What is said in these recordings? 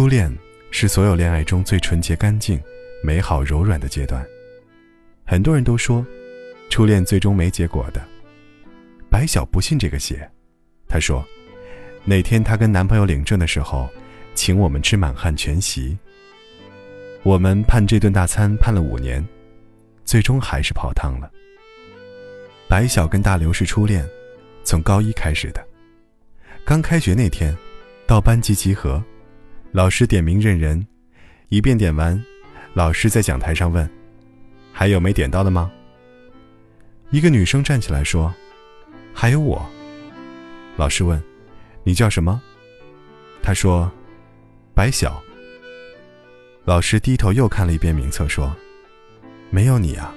初恋是所有恋爱中最纯洁、干净、美好、柔软的阶段。很多人都说，初恋最终没结果的。白晓不信这个邪，她说，那天她跟男朋友领证的时候，请我们吃满汉全席。我们盼这顿大餐盼了五年，最终还是泡汤了。白晓跟大刘是初恋，从高一开始的。刚开学那天，到班级集合，老师点名认人，一遍点完，老师在讲台上问：“还有没点到的吗？”一个女生站起来说：“还有我。”老师问：“你叫什么？”她说：“白晓。”老师低头又看了一遍名册，说：“没有你啊。”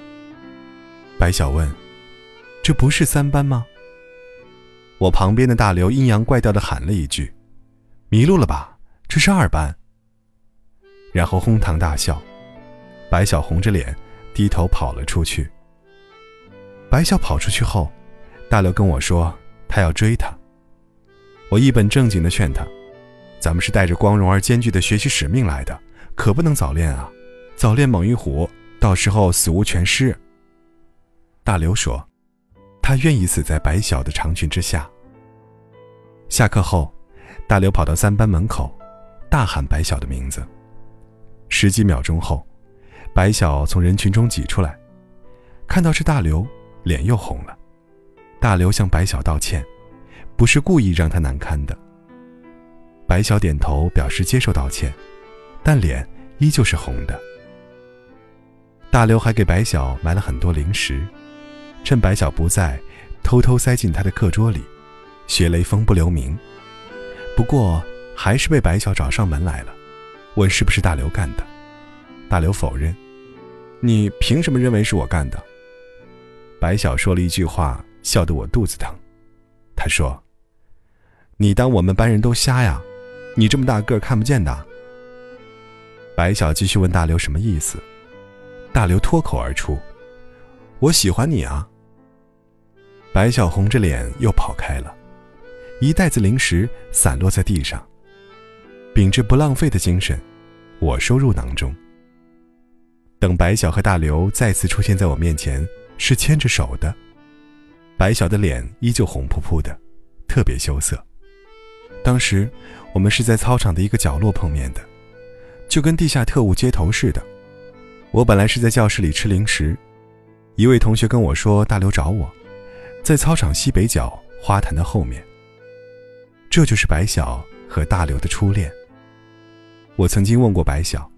白晓问：“这不是三班吗？”我旁边的大刘阴阳怪调的喊了一句：“迷路了吧？这是二班。”然后哄堂大笑。白晓红着脸，低头跑了出去。白晓跑出去后，大刘跟我说他要追她。我一本正经的劝他：“咱们是带着光荣而艰巨的学习使命来的。”可不能早恋啊！早恋猛于虎，到时候死无全尸。大刘说：“他愿意死在白晓的长裙之下。”下课后，大刘跑到三班门口，大喊白晓的名字。十几秒钟后，白晓从人群中挤出来，看到是大刘，脸又红了。大刘向白晓道歉，不是故意让他难堪的。白晓点头表示接受道歉。但脸依旧是红的。大刘还给白晓买了很多零食，趁白晓不在，偷偷塞进他的课桌里，学雷锋不留名。不过还是被白晓找上门来了，问是不是大刘干的。大刘否认：“你凭什么认为是我干的？”白晓说了一句话，笑得我肚子疼。他说：“你当我们班人都瞎呀？你这么大个看不见的。”白晓继续问大刘什么意思，大刘脱口而出：“我喜欢你啊。”白晓红着脸又跑开了，一袋子零食散落在地上。秉着不浪费的精神，我收入囊中。等白晓和大刘再次出现在我面前，是牵着手的。白晓的脸依旧红扑扑的，特别羞涩。当时我们是在操场的一个角落碰面的。就跟地下特务接头似的。我本来是在教室里吃零食，一位同学跟我说大刘找我，在操场西北角花坛的后面。这就是白晓和大刘的初恋。我曾经问过白晓，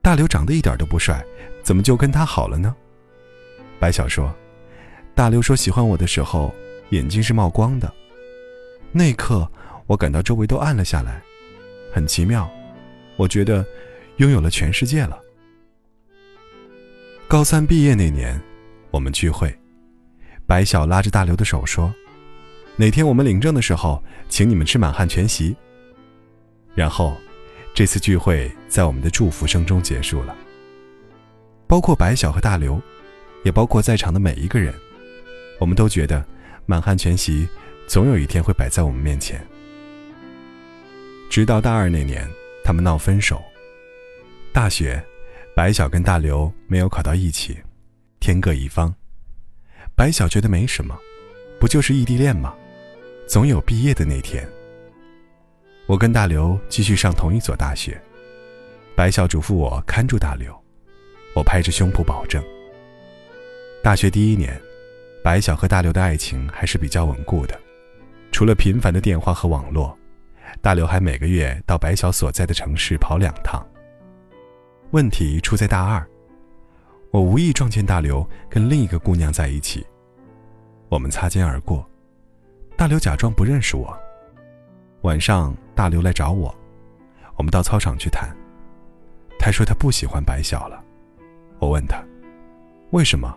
大刘长得一点都不帅，怎么就跟他好了呢？白晓说，大刘说喜欢我的时候，眼睛是冒光的。那一刻，我感到周围都暗了下来，很奇妙。我觉得，拥有了全世界了。高三毕业那年，我们聚会，白晓拉着大刘的手说：“哪天我们领证的时候，请你们吃满汉全席。”然后，这次聚会在我们的祝福声中结束了。包括白晓和大刘，也包括在场的每一个人，我们都觉得满汉全席总有一天会摆在我们面前。直到大二那年。他们闹分手。大学，白晓跟大刘没有考到一起，天各一方。白晓觉得没什么，不就是异地恋吗？总有毕业的那天。我跟大刘继续上同一所大学，白小嘱咐我看住大刘，我拍着胸脯保证。大学第一年，白晓和大刘的爱情还是比较稳固的，除了频繁的电话和网络。大刘还每个月到白晓所在的城市跑两趟。问题出在大二，我无意撞见大刘跟另一个姑娘在一起。我们擦肩而过，大刘假装不认识我。晚上，大刘来找我，我们到操场去谈。他说他不喜欢白晓了。我问他，为什么？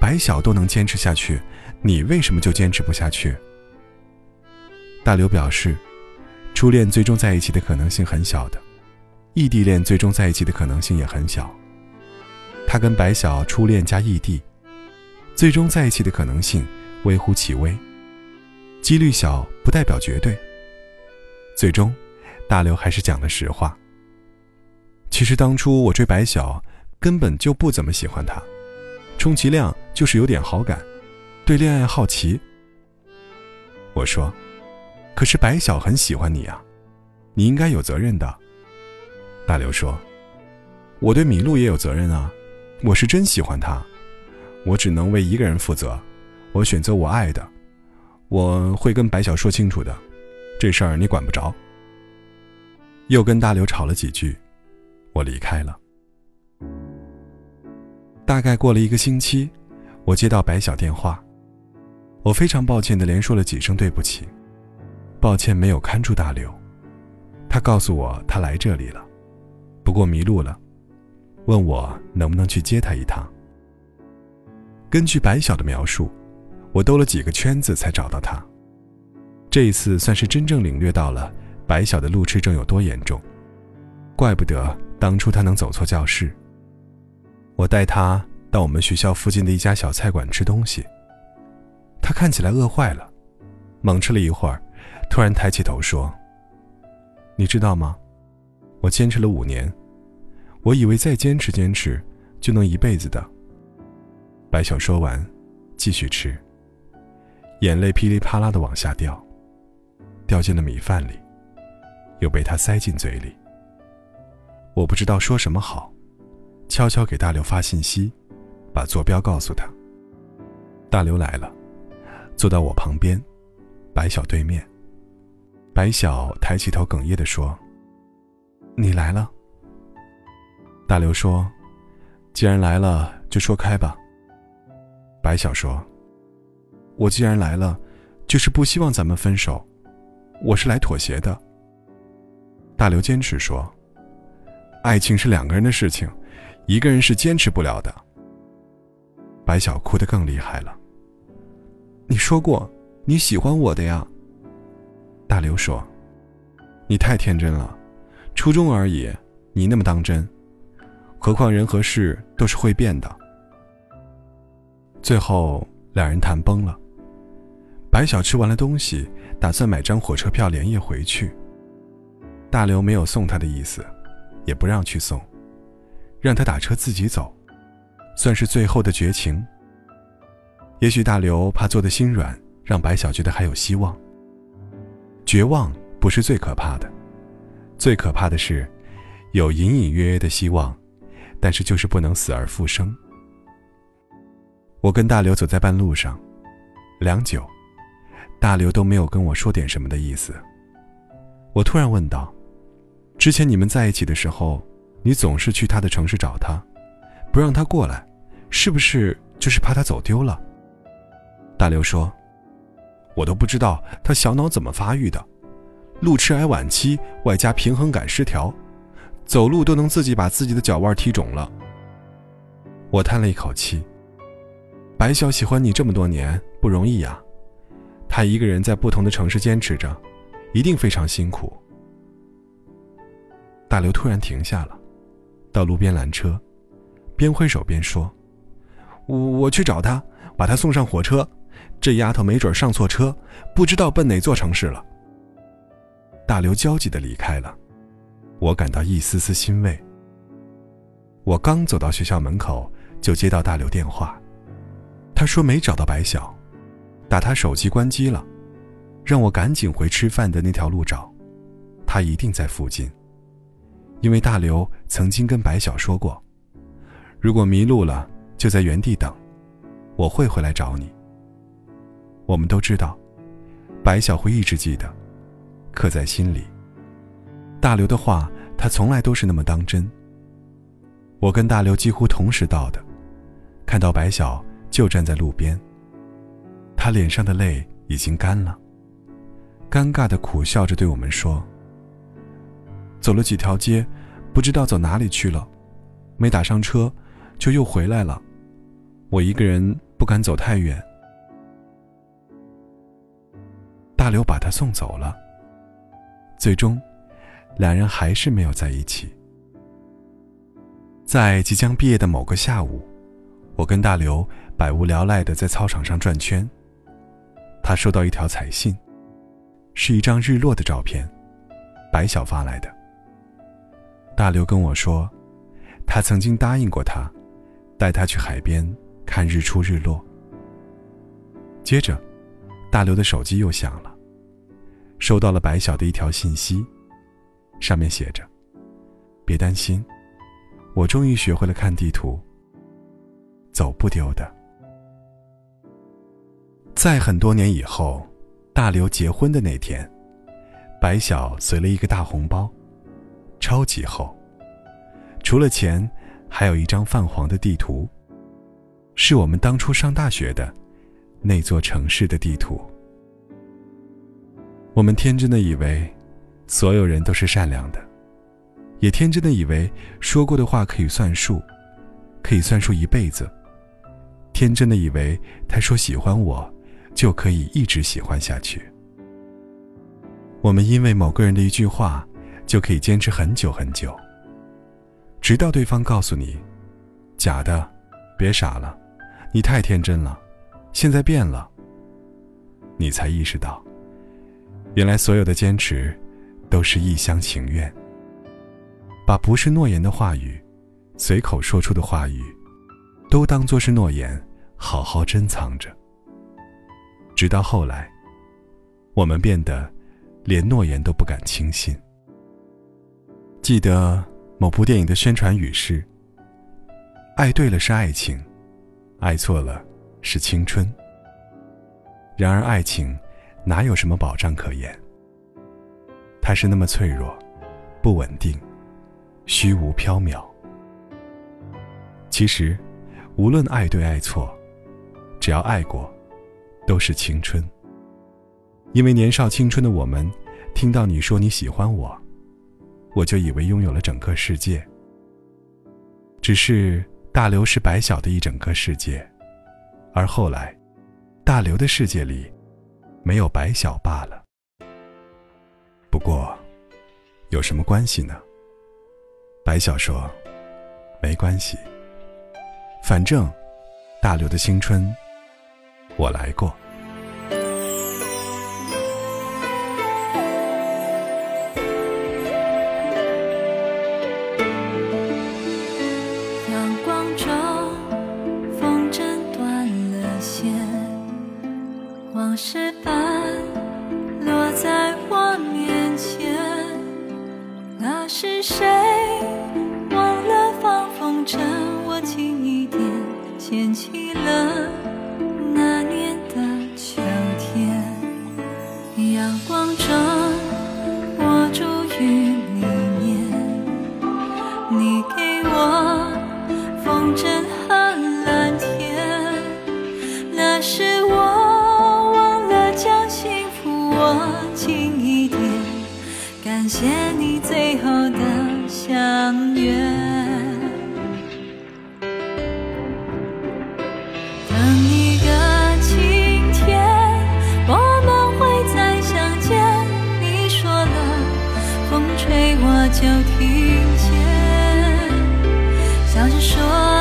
白晓都能坚持下去，你为什么就坚持不下去？大刘表示。初恋最终在一起的可能性很小的，异地恋最终在一起的可能性也很小。他跟白晓初恋加异地，最终在一起的可能性微乎其微，几率小不代表绝对。最终，大刘还是讲了实话。其实当初我追白晓，根本就不怎么喜欢她，充其量就是有点好感，对恋爱好奇。我说：“可是白晓很喜欢你啊，你应该有责任的。”大刘说：“我对米露也有责任啊，我是真喜欢她，我只能为一个人负责，我选择我爱的，我会跟白晓说清楚的，这事儿你管不着。”又跟大刘吵了几句。我离开了。大概过了一个星期，我接到白晓电话，我非常抱歉的连说了几声对不起，抱歉没有看住大刘。他告诉我他来这里了，不过迷路了，问我能不能去接他一趟。根据白晓的描述，我兜了几个圈子才找到他。这一次算是真正领略到了白晓的路痴症有多严重，怪不得。当初他能走错教室，我带他到我们学校附近的一家小菜馆吃东西。他看起来饿坏了，猛吃了一会儿，突然抬起头说：“你知道吗？我坚持了五年，我以为再坚持坚持就能一辈子的。”白晓说完，继续吃，眼泪噼里啪啦的往下掉，掉进了米饭里，又被他塞进嘴里。我不知道说什么好，悄悄给大刘发信息，把坐标告诉他。大刘来了，坐到我旁边，白晓对面。白晓抬起头，哽咽的说：“你来了。”大刘说：“既然来了，就说开吧。”白晓说：“我既然来了，就是不希望咱们分手，我是来妥协的。”大刘坚持说。爱情是两个人的事情，一个人是坚持不了的。白晓哭得更厉害了。你说过你喜欢我的呀。大刘说：“你太天真了，初中而已，你那么当真？何况人和事都是会变的。”最后两人谈崩了。白晓吃完了东西，打算买张火车票连夜回去。大刘没有送他的意思。也不让去送，让他打车自己走，算是最后的绝情。也许大刘怕做的心软，让白晓觉得还有希望。绝望不是最可怕的，最可怕的是有隐隐约约的希望，但是就是不能死而复生。我跟大刘走在半路上，良久，大刘都没有跟我说点什么的意思。我突然问道。之前你们在一起的时候，你总是去他的城市找他，不让他过来，是不是就是怕他走丢了？大刘说：“我都不知道他小脑怎么发育的，路痴癌晚期，外加平衡感失调，走路都能自己把自己的脚腕踢肿了。”我叹了一口气：“白晓喜欢你这么多年不容易呀，他一个人在不同的城市坚持着，一定非常辛苦。”大刘突然停下了，到路边拦车，边挥手边说：“我我去找她，把她送上火车。这丫头没准上错车，不知道奔哪座城市了。”大刘焦急的离开了，我感到一丝丝欣慰。我刚走到学校门口，就接到大刘电话，他说没找到白晓，打他手机关机了，让我赶紧回吃饭的那条路找，他一定在附近。因为大刘曾经跟白晓说过，如果迷路了，就在原地等，我会回来找你。我们都知道，白晓会一直记得，刻在心里。大刘的话，他从来都是那么当真。我跟大刘几乎同时到的，看到白晓就站在路边，他脸上的泪已经干了，尴尬的苦笑着对我们说。走了几条街，不知道走哪里去了，没打上车，就又回来了。我一个人不敢走太远。大刘把他送走了。最终，两人还是没有在一起。在即将毕业的某个下午，我跟大刘百无聊赖的在操场上转圈。他收到一条彩信，是一张日落的照片。白晓发来的。大刘跟我说，他曾经答应过他，带他去海边看日出日落。接着，大刘的手机又响了，收到了白晓的一条信息，上面写着：“别担心，我终于学会了看地图，走不丢的。”在很多年以后，大刘结婚的那天，白晓随了一个大红包，超级厚，除了钱，还有一张泛黄的地图，是我们当初上大学的。那座城市的地图，我们天真的以为，所有人都是善良的，也天真的以为说过的话可以算数，可以算数一辈子。天真的以为他说喜欢我，就可以一直喜欢下去。我们因为某个人的一句话，就可以坚持很久很久，直到对方告诉你：“假的，别傻了，你太天真了。”现在变了，你才意识到，原来所有的坚持都是一厢情愿。把不是诺言的话语，随口说出的话语，都当作是诺言，好好珍藏着。直到后来，我们变得连诺言都不敢轻信。记得某部电影的宣传语是：“爱对了是爱情，爱错了。”是青春。然而，爱情哪有什么保障可言？它是那么脆弱、不稳定、虚无缥缈。其实，无论爱对爱错，只要爱过，都是青春。因为年少青春的我们，听到你说你喜欢我，我就以为拥有了整个世界。只是大刘是白晓的一整个世界。而后来，大刘的世界里没有白晓罢了。不过，有什么关系呢？白晓说：“没关系，反正大刘的青春我来过。”阳光就听见，笑着说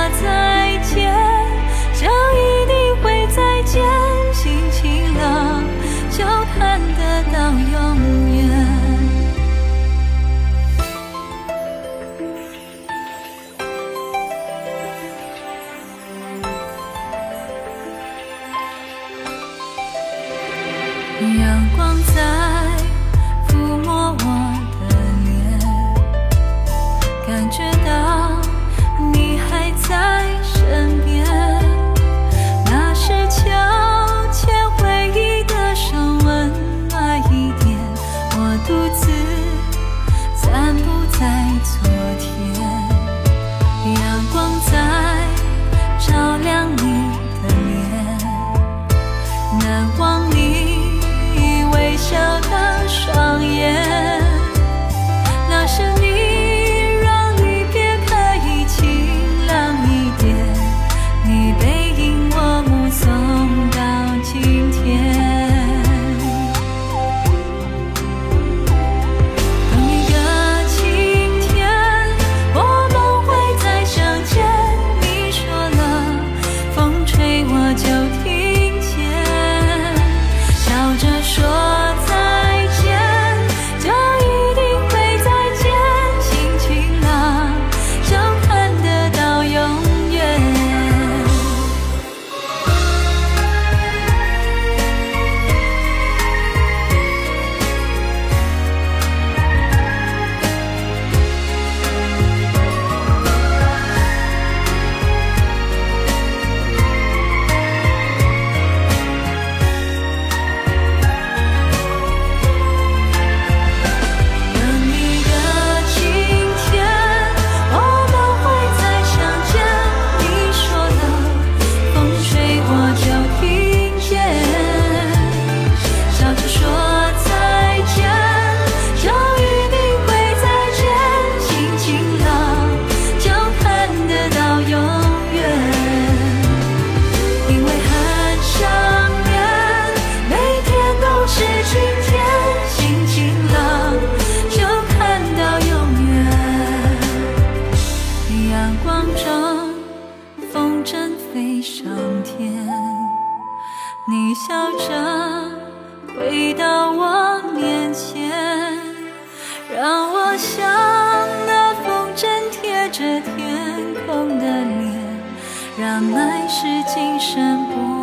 真飞上天你笑着回到我面前让我像那风筝贴着天空的脸让爱是今生不